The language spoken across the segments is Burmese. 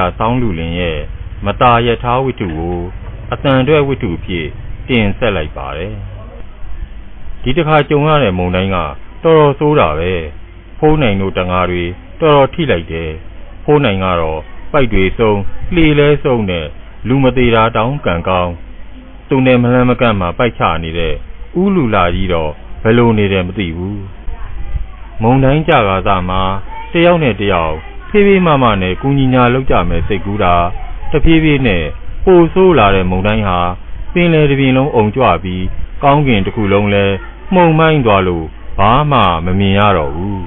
စာရေးဆရာဆောင်းလူလင်ရဲ့မတာယထာဝိတုကိုအတန်အတွက်ဝိတုဖြစ်တင်ဆက်လိုက်ပါတယ်ဒီတစ်ခါကြုံရတဲ့မုံတိုင်းကတော်တော်ဆိုးတာပဲဖိုးနိုင်တို့တငါတွေတော်တော်ထိလိုက်တယ်ဖိုးနိုင်ကတော့ပိုက်တွေဆုံးလှေလဲဆုံးနဲ့လူမသေးတာတောင်းကံကောင်းသူနဲ့မလန်းမကန့်မှာပိုက်ချနေတဲ့ဥလူလာကြီးတော့ဘယ်လိုနေတယ်မသိဘူးမုံတိုင်းကြကားစားမှာတယောက်နဲ့တယောက် ဖေးဖေးမမနဲ့ကူညီညာလောက်ကြမယ်စိတ်ကူးတာတဖြည်းဖြည်းနဲ့ပိုဆိုးလာတဲ့မုံတိုင်းဟာပင်လယ်တစ်ပြင်လုံးအုံကြွပြီးကောင်းကင်တစ်ခုလုံးလဲမှုန်မိုင်းသွားလို့ဘာမှမမြင်ရတော့ဘူး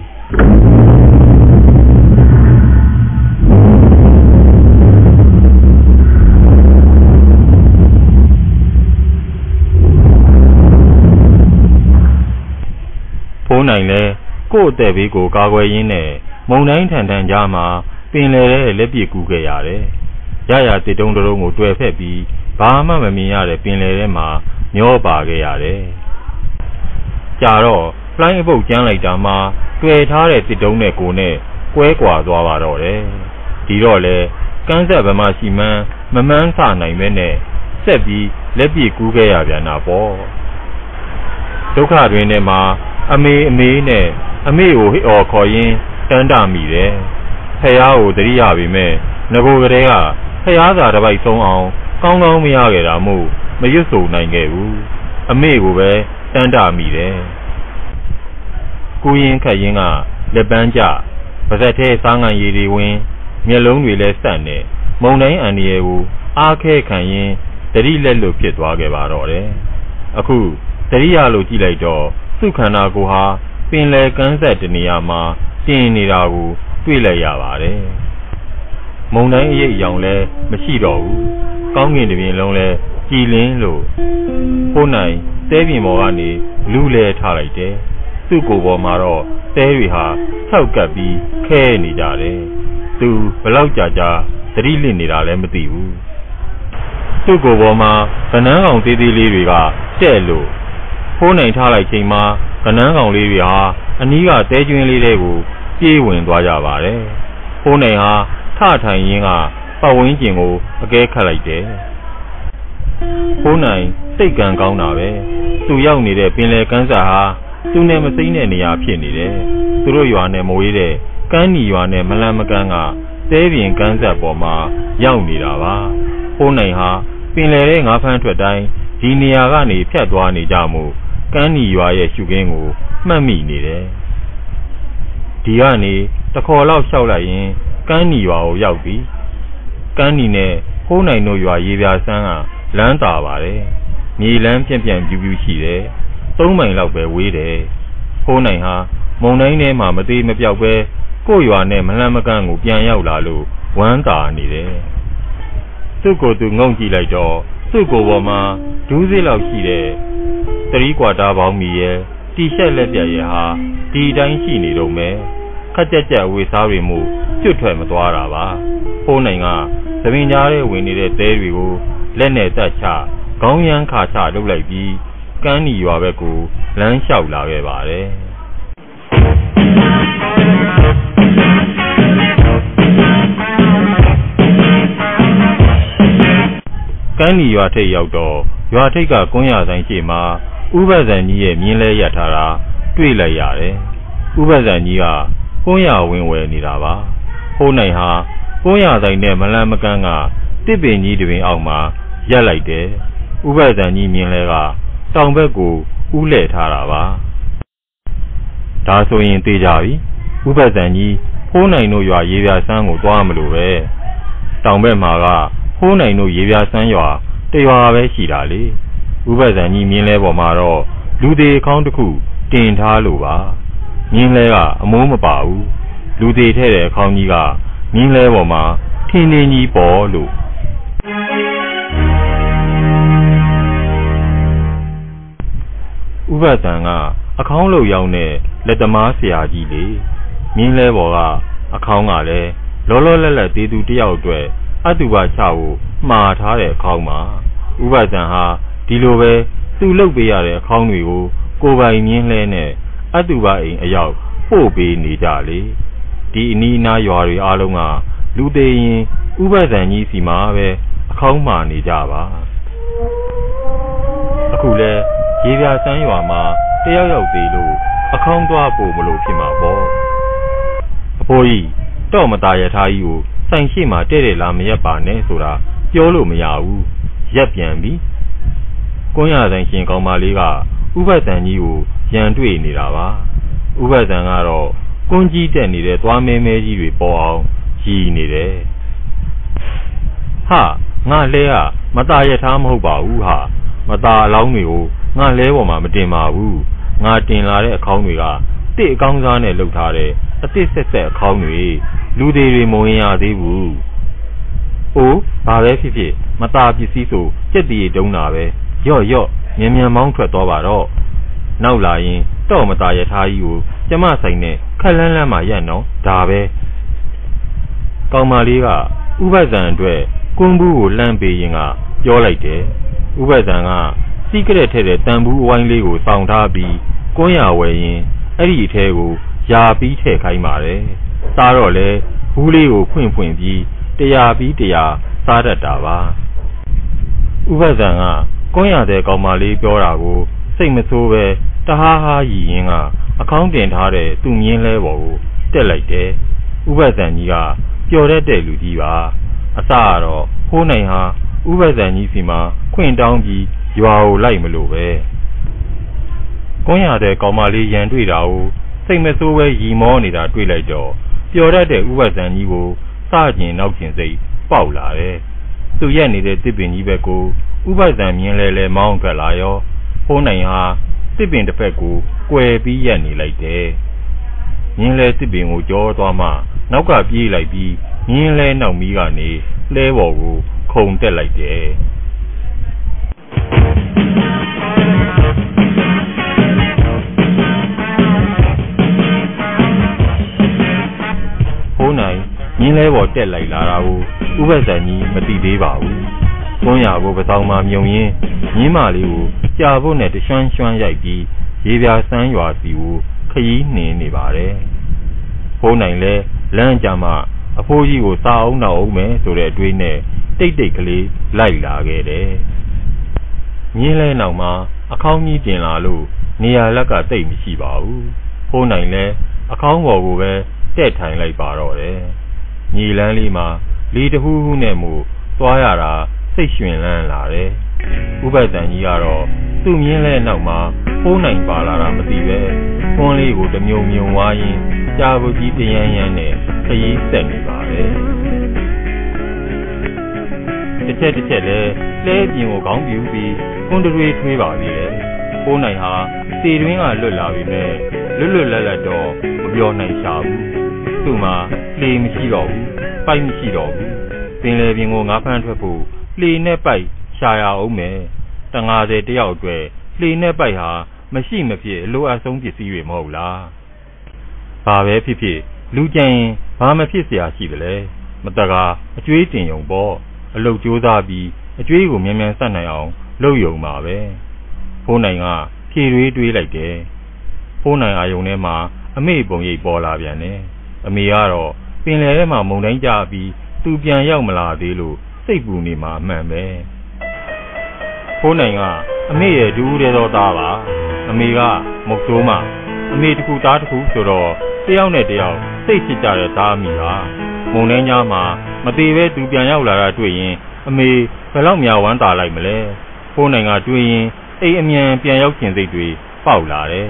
ဖိုးနိုင်လဲကို့အသက်ဘေးကိုကာကွယ်ရင်းနဲ့ မုံတိုင်းထန်ထန်ကြားမှာပင်လယ်ရဲ့လက်ပစ်ကူးခဲ့ရတယ်။ရရတစ်တုံးတုံးကိုတွေ့ဖက်ပြီးဘာမှမမြင်ရတဲ့ပင်လယ်ထဲမှာမျောပါခဲ့ရတယ်။ကြာတော့လှိုင်းအပုတ်ကျန်းလိုက်တာမှတွေ့ထားတဲ့တစ်တုံးနဲ့ကိုနဲ့ကွဲကွာသွားပါတော့တယ်။ဒီတော့လေကန်းဆက်ဗမာရှိမှန်းမမှန်းဆနိုင်မဲနဲ့ဆက်ပြီးလက်ပစ်ကူးခဲ့ရပြန်တာပေါ့။ဒုက္ခတွင်ထဲမှာအမေအမေနဲ့အမေကိုဟစ်အော်ခေါ်ရင်း တန်းတာမိတယ်။ဖះကိုတတိယပြီမဲ့ငကိုကလေးကဖះစာတစ်ပိုက်ဆုံးအောင်ကောင်းကောင်းမရခဲ့တာမို့မရွတ်ဆိုနိုင်ခဲ့ဘူး။အမေကိုပဲတန်းတာမိတယ်။ကိုရင်ခတ်ရင်ကလက်ပန်းကျပါဇက်ထဲစားငံရည်တွေဝင်မျက်လုံးတွေလည်းဆက်နေမုံတိုင်းအန်ဒီရဲ့ကိုအားခဲခံရင်တတိလက်လွတ်ဖြစ်သွားခဲ့ပါတော့တယ်။အခုတတိယလို့ကြည့်လိုက်တော့သူ့ခန္ဓာကိုယ်ဟာပင်လယ်ကမ်းဆက်တနေရာမှာ တင်နေတာကိုတွေ့လိုက်ရပါတယ်။မုံတိုင်းအရေးအယောင်လည်းမရှိတော့ဘူး။ကောင်းကင်တပြင်လုံးလည်းကြည်လင်းလို့ဖိုးနိုင်တဲပြင်ပေါ်ကနေလူလဲထားလိုက်တယ်။သူ့ကိုယ်ပေါ်မှာတော့တဲတွေဟာဆောက်ကပ်ပြီးခဲနေကြတယ်။သူဘလောက်ကြာကြာသတိလစ်နေတာလည်းမသိဘူး။သူ့ကိုယ်ပေါ်မှာဗနန်းကောင်သေးသေးလေးတွေကတဲ့လို့ ဖိုးနိုင်ထားလိုက်ချိန်မှာကနန်းကောင်လေးတွေဟာအနီးကတဲကျွင်းလေးတွေကိုပြေးဝင်သွားကြပါတယ်။ဖိုးနိုင်ဟာထထိုင်ရင်းကပတ်ဝန်းကျင်ကိုအကဲခတ်လိုက်တယ်။ဖိုးနိုင်စိတ်ကံကောင်းတာပဲ။သူရောက်နေတဲ့ပင်လယ်ကမ်းစာဟာသူနဲ့မစိမ့်တဲ့နေရာဖြစ်နေတယ်။သူတို့ရွာနဲ့မဝေးတဲ့ကမ်းနီရွာနဲ့မလန်းမကန်းကတဲပြင်ကမ်းဆက်ပေါ်မှာရောက်နေတာပါ။ဖိုးနိုင်ဟာပင်လယ်ထဲငါးဖမ်းထွက်တိုင်း ဒီနေရာကနေဖြတ်သွားနေကြမှုကန်းနီရွာရဲ့ရှုခင်းကိုမှတ်မိနေတယ်။ဒီကနေတခေါ်လောက်လျှောက်လိုက်ရင်ကန်းနီရွာကိုရောက်ပြီ။ကန်းနီနဲ့ဖိုးနိုင်တို့ရွာရေပြာဆန်းကလမ်းတာပါတယ်။မြေလမ်းပြန့်ပြန့်ပြူးပြူးရှိတယ်။သုံးမိုင်လောက်ပဲဝေးတယ်။ဖိုးနိုင်ဟာမုံတိုင်းထဲမှာမသေးမပြောက်ပဲကို့ရွာနဲ့မလှမ်းမကန့်ကိုပြန်ရောက်လာလို့ဝမ်းသာနေတယ်။သူ့ကိုယ်သူငုံကြည့်လိုက်တော့ သူ့ကိုယ်ပေါ်မှာဒူးစိလောက်ရှိတဲ့သရီးကွာတာပေါင်းမီရဲ့တီရှက်လက်ပြရဲ့ဟာဒီတိုင်းရှိနေတော့မယ်ခက်ကြက်ကြက်ဝေစားတွေမှုကျွတ်ထွက်မသွားတာပါဖိုးနိုင်ကသမင်ကြားထဲဝင်နေတဲ့သဲတွေကိုလက်နဲ့တက်ချခေါင်းရမ်းခါချလုပ်လိုက်ပြီးကန်းနီရွာဘက်ကိုလမ်းလျှောက်လာခဲ့ပါတယ် ကန်းနီရွာထိပ်ရောက်တော့ရွာထိပ်ကကွန်းရဆိုင်ရှိမှာဥပဇံကြီးရဲ့မြင်းလဲရထားတာတွေ့လိုက်ရတယ်။ဥပဇံကြီးကကွန်းရဝင်ဝယ်နေတာပါ။ဟိုးနိုင်ဟာကွန်းရဆိုင်နဲ့မလန်းမကန်းကတစ်ပင်ကြီးတွင်အောက်မှာရက်လိုက်တယ်။ဥပဇံကြီးမြင်းလဲကတောင်ဘက်ကိုဥလဲထားတာပါ။ဒါဆိုရင်သိကြပြီ။ဥပဇံကြီးဖိုးနိုင်တို့ရွာရေပြာဆန်းကိုသွားမလို့ပဲ။တောင်ဘက်မှာက ဖိုးနိုင်တို့ရေပြာဆန်းရွာတရွာပဲရှိတာလေ။ဥပဇံကြီးမြင်းလဲပေါ်မှာတော့လူသေးခေါင်းတစ်ခုတင်ထားလို့ပါမြင်းလဲကအမိုးမပါဘူးလူသေးထဲတဲ့ခေါင်းကြီးကမြင်းလဲပေါ်မှာထင်းထင်းကြီးပေါ်လို့ဥပဇံကအခေါင်းလို့ရောက်တဲ့လက်သမားဆရာကြီးလေမြင်းလဲပေါ်ကအခေါင်းကလည်းလောလောလတ်လတ်သေးသူတယောက်အတွက် အတုပါချဖို့မှားထားတဲ့အခေါင်းမှာဥပဇံဟာဒီလိုပဲသူ့လုပ်ပေးရတဲ့အခေါင်းတွေကိုကိုပိုင်မြင်းလဲနဲ့အတုပါအိမ်အရောက်ပို့ပေးနေကြလေဒီအနီးနားရွာတွေအားလုံးက လူသေးရင်ဥပဒံကြီးစီမှာပဲအခေါင်းမှာနေကြပါအခုလဲရေပြာစမ်းရွာမှာတယောက်ယောက်သေးလို့အခေါင်းသွားပို့မလို့ဖြစ်မှာပေါ့အဖိုးကြီးတော့မตายရထားကြီးကို ဆိုင်ရှိမှတဲ့တယ်လားမရက်ပါနဲ့ဆိုတာပြောလို့မရဘူးရက်ပြန်ပြီကွန်းရဆိုင်ရှင်ကောင်းမလေးကဥပဒံကြီးကိုရန်တွေ့နေတာပါဥပဒံကတော့ကွန်းကြီးတက်နေတဲ့သွားမဲမဲကြီးတွေပေါ်အောင်ရည်နေတယ်ဟာငါလဲကမตายရထားမဟုတ်ပါဘူးဟာမตาအလောင်းတွေကိုငါလဲပေါ်မှာမတင်ပါဘူးငါတင်လာတဲ့အခေါင်းတွေကတစ်အကောင်းစားနဲ့လှုပ်ထားတဲ့ အတစ်ဆက်ဆက်အခေါင်းတွေလူတွေတွေမဝင်ရသေးဘူး။အိုးဘာပဲဖြစ်ဖြစ်မตาပစ္စည်းဆိုစက်တည်တုံးတာပဲရော့ရော့မြန်မြန်မောင်းထွက်သွားပါတော့။နောက်လာရင်တော့မตาရထားကြီးကိုကျမဆိုင်နဲ့ခက်လန်းလန်းမှရက်နော်ဒါပဲ။ကောင်မလေးကဥပဇံအတွက်ကွန်းဘူးကိုလှမ်းပေးရင်ကပြောလိုက်တယ်။ဥပဇံကစီးကရက်ထဲတဲ့တန်ဘူးအဝိုင်းလေးကိုစောင့်ထားပြီးကွန်းရဝယ်ရင်အဲ့ဒီအထဲကို ယာပြီးထည့်ခိုင်းပါတယ်။စားတော့လေဘူးလေးကိုဖွင့်ဖွင့်ပြီးတရားပြီးတရားစားတတ်တာပါ။ဥပဇံကကွန်းရတဲ့ကောင်မလေးပြောတာကို စိတ်မဆိုးပဲတဟားဟားရည်ရင်ကအကောင်းတင်ထားတဲ့သူ့မြင်းလဲပေါ်ကိုတက်လိုက်တယ်။ဥပဇံကြီးကပျော်တတ်တဲ့လူကြီးပါ။အစကတော့ဟိုးနိုင်ဟာဥပဇံကြီးစီမှာခွင့်တောင်းပြီးရွာကိုလိုက်မလို့ပဲကွန်းရတဲ့ကောင်မလေးရန်တွေ့တာကို စိတ်မဆိုးပဲရီမောနေတာတွေ့လိုက်တော့ပျော်တတ်တဲ့ဥပဇံကြီးကိုစကျင်နောက်ကျင်စိတ်ပေါက်လာတယ်သူရက်နေတဲ့တစ်ပင်ကြီးဘက်ကိုဥပဇံမြင်လဲလဲမောင်းထွက်လာရောဟိုးနိုင်ဟာတစ်ပင်တစ်ဖက်ကိုကွယ်ပြီးရက်နေလိုက်တယ်မြင်းလဲတစ်ပင်ကိုကြောသွားမှနောက်ကပြေးလိုက်ပြီးမြင်းလဲနောက်မီးကနေလဲပေါ်ကိုခုန်တက်လိုက်တယ် ဟိုးနိုင်မြင်းလဲပေါ်တက်လိုက်လာတာကိုဥပဇံကြီးမသိသေးပါဘူး။တွန်းရကိုပဆောင်မှမြုံရင်းမြင်းမလေးကိုကြာဖို့နဲ့တရွှန်းရွှန်းရိုက်ပြီးရေပြာစမ်းရွာစီကိုခရီးနှင်နေပါတယ်။ဟိုးနိုင်လဲလမ်းကြမှာအဖိုးကြီးကိုစားအောင်တော့အောင်မယ်ဆိုတဲ့အတွေးနဲ့တိတ်တိတ်ကလေးလိုက်လာခဲ့တယ်။မြင်းလဲနောက်မှာအခေါင်းကြီးတင်လာလို့နေရာလက်ကတိတ်မရှိပါဘူး။ဟိုးနိုင်လဲအခေါင်းပေါ်ကိုပဲ တဲ့ထိုင်လိုက်ပါတော့တယ်။ညီလန်းလေးမှာလီတဟူးဟူးနဲ့မို့သွားရတာစိတ်ရွှင်လန်းလာတယ်။ဥပဒံကြီးကတော့သူ့မြင်းလဲနောက်မှာဖိုးနိုင်ပါလာတာမသိပဲခွန်းလေးကိုတမြုံမြုံဝါရင်ကြာဘူးကြီးတရန်ရန်နဲ့ခရီးဆက်နေပါပဲ။တစ်ချက်တစ်ချက်လဲလဲပြင်ကိုခေါင်းပြူပြီးခွန်းတွေထွေးပါသေးတယ်။ဖိုးနိုင်ဟာစီတွင်းကလွတ်လာပြီနဲ့လွတ်လွတ်လပ်လပ်တော့မပြောနိုင်ရှာဘူး။ သူ့မှာလေမရှိတော့ဘူး။ပိုက်မရှိတော့ဘူး။ပင်လေပြင်ကိုငါးဖမ်းထွက်ဖို့လေနဲ့ပိုက်ရှာရအောင်မယ်။တငါးစေတယောက်အတွက်လေနဲ့ပိုက်ဟာမရှိမဖြစ်အလိုအဆုံးပစ္စည်းတွေမဟုတ်လား။ဘာပဲဖြစ်ဖြစ်လူကြရင်ဘာမဖြစ်เสียရှိတယ်လဲ။မတကာအကျွေးတင်ယုံပေါ့။အလုတ်ကြိုးစားပြီးအကျွေးကိုမြန်မြန်ဆက်နိုင်အောင်လုပ်ယုံပါပဲ။ဖိုးနိုင်ကဖြေတွေးတွေးလိုက်တယ်။ဖိုးနိုင်အာယုံထဲမှာအမေပုံရိပ်ပေါ်လာပြန်တယ်။ အမေကတော့ပင်လယ်ထဲမှာမုန်တိုင်းကြပြီးသူပြန်ရောက်မလာသေးလို့စိတ်ပူနေမှာအမှန်ပဲဖိုးနိုင်ကအမေရဲ့ဒူးတဲ့သောသားပါအမေကမုတ်ဆိုးမအမေတခုသားတခုဆိုတော့တယောက်နဲ့တယောက်စိတ်ချကြတဲ့သားမိပါမုံနှင်းကြားမှာမသေးပဲသူပြန်ရောက်လာတာတွေ့ရင် အမေဘယ်လောက်များဝမ်းသာလိုက်မလဲဖိုးနိုင်ကတွေ့ရင်အိမ်အမြန်ပြန်ရောက်ခြင်းစိတ်တွေပေါက်လာတယ်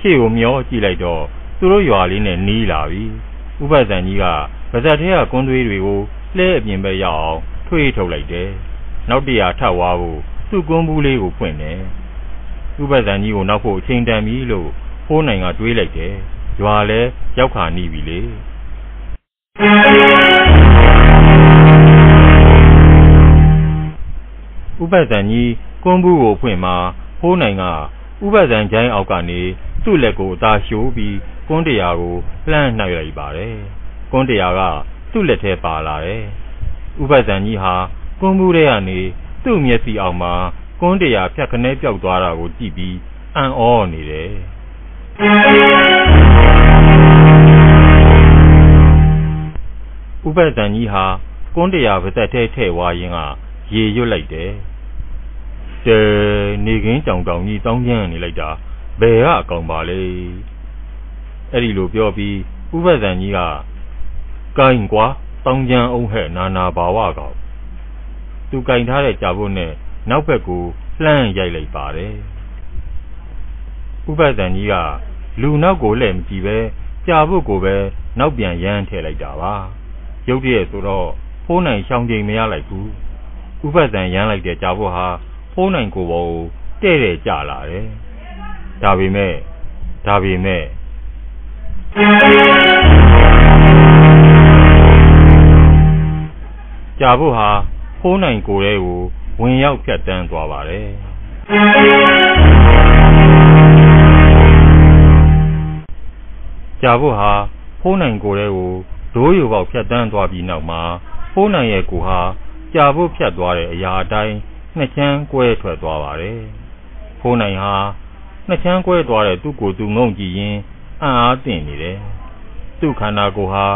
ရှေ့ကိုမျောကြည့်လိုက်တော့ သူတို့ရွာလေးနဲ့နီးလာပြီဥပဒံကြီးကပါဇက်ထဲကကွန်းသွေးတွေကိုလှဲအပြင်ဘက်ရောက်အောင်ထွေးထုတ်လိုက်တယ်။နောက်တရာထပ်ဝါဖို့သူ့ကွန်းဘူးလေးကိုဖွင့်တယ်။ဥပဒံကြီးကိုနောက်ဖို့အချိန်တန်ပြီလို့ဖိုးနိုင်ကတွေးလိုက်တယ်။ရွာလဲရောက်ခါနီးပြီလေ။ဥပဒံကြီးကွန်းဘူးကိုဖွင့်မှာဖိုးနိုင်ကဥပဒံချိုင်းအောက်ကနေသူ့လက်ကိုအသာရှိုးပြီး ကွန်းတရာကိုလှမ်းနှိုက်လိုက်ပါတယ်။ကွန်းတရာကသူ့လက်ထဲပါလာတယ်။ဥပဇံကြီးဟာကွန်းဘူးထဲကနေသူ့မျက်စိအောက်မှာကွန်းတရာဖြတ်ခနဲပြောက်သွားတာကိုကြည့်ပြီးအံ့ဩနေတယ်။ဥပဒံကြီးဟာကွန်းတရာပါသက်ထဲထဲ့ဝါရင်ကရေရွတ်လိုက်တယ်တဲနေခင်းကြောင်တောင်ကြီးတောင်းကျမ်းနေလိုက်တာဘယ်ကအကောင်ပါလဲ အဲ့ဒီလိုပြောပြီးဥပဒံကြီးကကိုင်းကွာတောင်းကျမ်းအောင်ဟဲ့နာနာဘာဝကောင်သူကင်ထားတဲ့ကြာဖို့နဲ့နောက်ဘက်ကိုလှမ်းရိုက်လိုက်ပါတယ်ဥပဒံကြီးကလူနောက်ကိုလည်းမကြည့်ပဲကြာဖို့ကိုပဲနောက်ပြန်ရမ်းထည့်လိုက်တာပါရုတ်တရက်ဆိုတော့ဖိုးနိုင်ရှောင်ချိန်မရလိုက်ဘူးဥပဒံရမ်းလိုက်တဲ့ကြာဖို့ဟာဖိုးနိုင်ကိုဘောတဲ့တဲ့ကြလာတယ်ဒါပေမဲ့ဒါပေမဲ့ ကြာဖို့ဟာဖိုးနိုင်ကိုယ်လေးကိုဝင်ရောက်ဖြတ်တန်းသွားပါတယ်ကြာဖို့ဟာဖိုးနိုင်ကိုယ်လေးကိုဒိုးယူပေါက်ဖြတ်တန်းသွားပြီးနောက်မှာဖိုးနိုင်ရဲ့ကိုဟာကြာဖို့ဖြတ်သွားတဲ့အရာအတိုင်းနှစ်ချမ်းကွဲထွက်သွားပါတယ်ဖိုးနိုင်ဟာနှစ်ချမ်းကွဲသွားတဲ့သူ့ကိုယ်သူငုံကြည့်ရင် အံ့အားသင့်နေတယ်သူ့ခန္ဓာကိုယ်ဟာ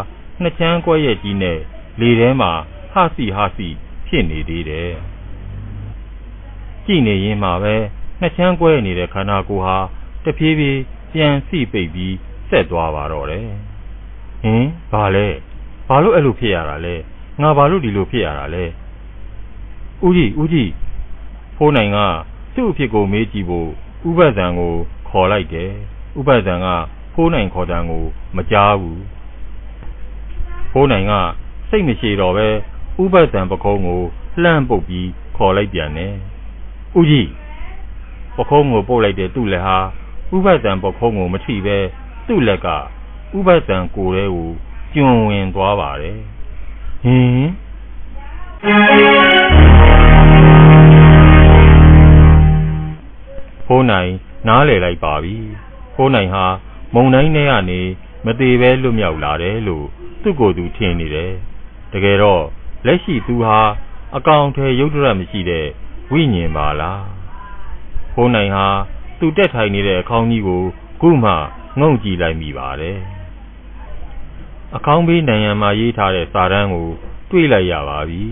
နှစ်ချမ်းကွဲရဲ့ကြီးနဲ့လေထဲမှာဟစီဟစီဖြစ်နေသေးတယ်ကြည့်နေရင်မှပဲနှစ်ချမ်းကွဲနေတဲ့ခန္ဓာကိုယ်ဟာတဖြည်းဖြည်းပြန်စီပိတ်ပြီးဆက်သွားပါတော့တယ်ဟင်ဘာလဲဘာလို့အဲ့လိုဖြစ်ရတာလဲငါဘာလို့ဒီလိုဖြစ်ရတာလဲဦးကြီးဦးကြီးဖိုးနိုင်ကသူ့အဖြစ်ကိုမေးကြည့်ဖို့ဥပဒံကိုခေါ်လိုက်တယ်ဥပဒံက ဖိုးနိုင်ခေါ်တဲ့ကို မကြားဘူးဖိုးနိုင်ကစိတ်မရှိတော့ပဲဥပဒံပကုံးကိုလှမ်းပုတ်ပြီးခေါ်လိုက်ပြန်တယ်ဥကြီးပကုံးကိုပုတ်လိုက်တဲ့သူ့လက်ဟာဥပဒံပကုံးကိုမထိပဲသူ့လက်ကဥပဒံကိုယ်ထဲကိုကျွံဝင်သွားပါတယ်ဟင်ဖိုးနိုင်နားလေလိုက်ပါပြီဖိုးနိုင်ဟာ မုံတိုင်းထဲကနေမသေးပဲလွတ်မြောက်လာတယ်လို့သူ့ကိုယ်သူထင်နေတယ်တကယ်တော့လက်ရှိသူဟာအကောင်ထဲရုပ်တရက်မရှိတဲ့ဝိညာဉ်ပါလားဖိုးနိုင်ဟာသူတက်ထိုင်နေတဲ့အခေါင်းကြီးကိုခုမှငုံကြည့်လိုက်မိပါတယ်အခေါင်းဘေးနံရံမှာရေးထားတဲ့စာတမ်းကိုတွေ့လိုက်ရပါပြီ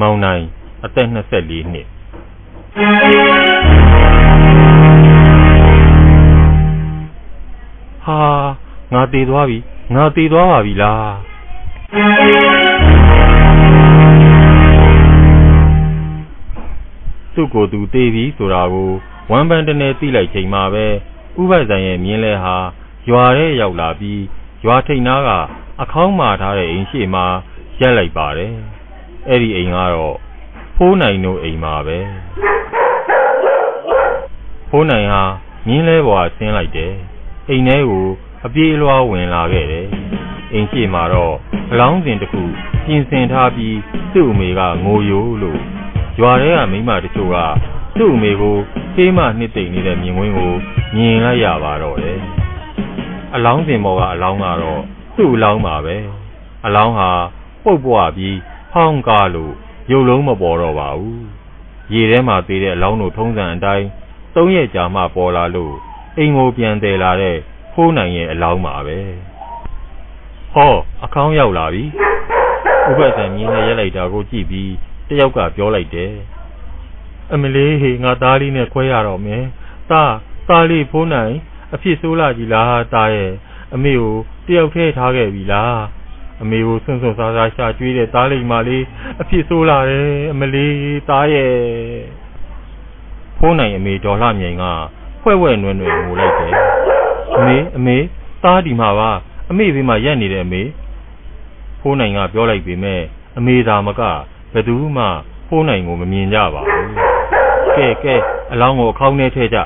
မောင်နိုင်အသက်24နှစ် ငါတည်သွားပြီငါတည်သွားပါပြီလားသူ့ကိုယ်သူတည်ပြီဆိုတာကိုဝမ်းပန်းတနေသိလိုက်ချိန်မှာပဲဥပဇံရဲ့မြင်းလဲဟာရွာထဲရောက်လာပြီးရွာထိပ်နားကအခေါင်းမာထားတဲ့အိမ်ရှိမှာရက်လိုက်ပါတယ်အဲ့ဒီအိမ်ကတော့ဖိုးနိုင်တို့အိမ်မှာပဲဖိုးနိုင်ဟာမြင်းလဲပေါ်ဆင်းလိုက်တယ်အိမ်ထဲကို အပြေးအလွှားဝင်လာခဲ့တယ်အိမ်ရှိမှာတော့အလောင်းစင်တစ်ခုပြင်ဆင်ထားပြီးသူ့အမေကငိုယိုလို့ရွာထဲကမိမတချို့ကသူ့အမေကိုဖေးမနှစ်သိမ့်နေတဲ့မြင်ကွင်းကိုမြင်လိုက်ရပါတော့တယ်အလောင်းစင်ပေါ်ကအလောင်းကတော့သူ့အလောင်းပါပဲအလောင်းဟာပုတ်ပွားပြီးဖောင်းကားလို့ရုပ်လုံးမပေါ်တော့ပါဘူးရေထဲမှာသေးတဲ့အလောင်းတို့ထုံးစံအတိုင်းသုံးရက်ကြာမှပေါ်လာလို့အိမ်ကိုပြန်တယ်လာတဲ့ ဖိုးနိုင်ရဲ့အလောင်းပါပဲဟောအခေါင်းရောက်လာပြီဥပဒံမြင်းနဲ့ရက်လိုက်တာကိုကြည့်ပြီးတယောက်ကပြောလိုက်တယ်အမလေးဟေငါသားလေးနဲ့ခွဲရတော့မယ်သားသားလေးဖိုးနိုင်အဖြစ်ဆိုးလာကြီးလားသားရဲ့အမေကိုတယောက်ထဲထားခဲ့ပြီလားအမေကိုဆွန့်ဆွန့်စားစားရှာကျွေးတဲ့သားလိမ္မာလေးအဖြစ်ဆိုးလာတယ်အမလေးသားရဲ့ဖိုးနိုင်အမေဒေါ်လှမြိုင်ကဖွဲ့ဝဲနွယ်နွယ်ငိုလိုက်တယ် အမေအမေသားဒီမှာပါအမေဘေးမှာရက်နေတယ်အမေဖိုးနိုင်ကပြောလိုက်ပေမဲ့အမေသာမကဘယ်သူမှဖိုးနိုင်ကိုမမြင်ကြပါဘူးကဲကဲအလောင်းကိုအခေါင်းထဲထည့်ကြ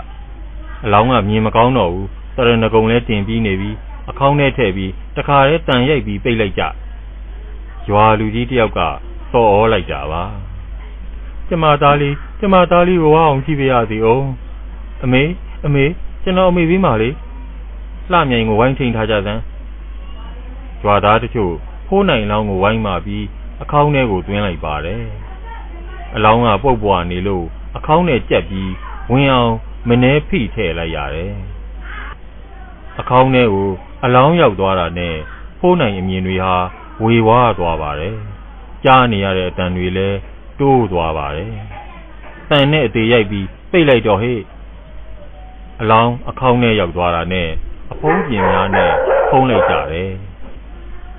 အလောင်းကမြင်မကောင်းတော့ဘူးတရဏဂုံလဲတင်ပြီးနေပြီအခေါင်းထဲထည့်ပြီးတခါတည်းတန်ရိုက်ပြီးပိတ်လိုက်ကြရွာလူကြီးတယောက်ကစော်ဩလိုက်ကြပါကျမသားလေးကျမသားလေးကိုဝအောင်ကြည့်ပြရစီအောင်အမေအမေကျွန်တော်အမေပြီးမှလေ လှမြိုင်ကိုဝိုင်းချိန်ထားကြစမ်းကြွာသားတချို့ဖိုးနိုင်လောင်းကိုဝိုင်းမှပြီးအခေါင်းထဲကိုတွင်းလိုက်ပါတယ်အလောင်းကပုတ်ပွားနေလို့အခေါင်းနဲ့ကြက်ပြီးဝင်အောင်မနှဲဖိထည့်လိုက်ရတယ်အခေါင်းထဲကိုအလောင်းရောက်သွားတာနဲ့ဖိုးနိုင်အမြင်တွေဟာဝေဝါးသွားပါတယ်ကြားနေရတဲ့အတန်တွေလည်းတိုးသွားပါတယ်တန်နဲ့အသေးရိုက်ပြီးပိတ်လိုက်တော့ဟေ့အလောင်းအခေါင်းနဲ့ရောက်သွားတာနဲ့ အဖုံးပြင်များနဲ့ဖုံးလိုက်ကြတယ်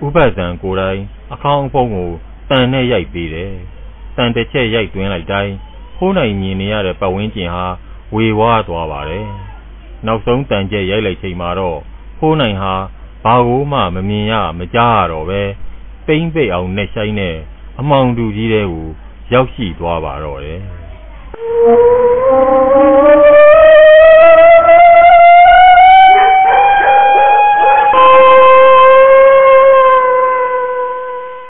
ဥပဇံကိုယ်တိုင်အခေါင်းအဖုံးကိုတန်နဲ့ရိုက်ပေးတယ်တန်တစ်ချက်ရိုက်သွင်းလိုက်တိုင်းဖိုးနိုင်မြင်နေရတဲ့ပတ်ဝန်းကျင်ဟာဝေဝါးသွားပါတယ်နောက်ဆုံးတန်ကျက်ရိုက်လိုက်ချိန်မှာတော့ဖိုးနိုင်ဟာဘာကိုမှမမြင်ရမကြားရတော့ပဲပိမ့်ပိတ်အောင်နဲ့ဆိုင်နဲ့အမောင်တူကြီးတဲ့ကိုရောက်ရှိသွားပါတော့တယ်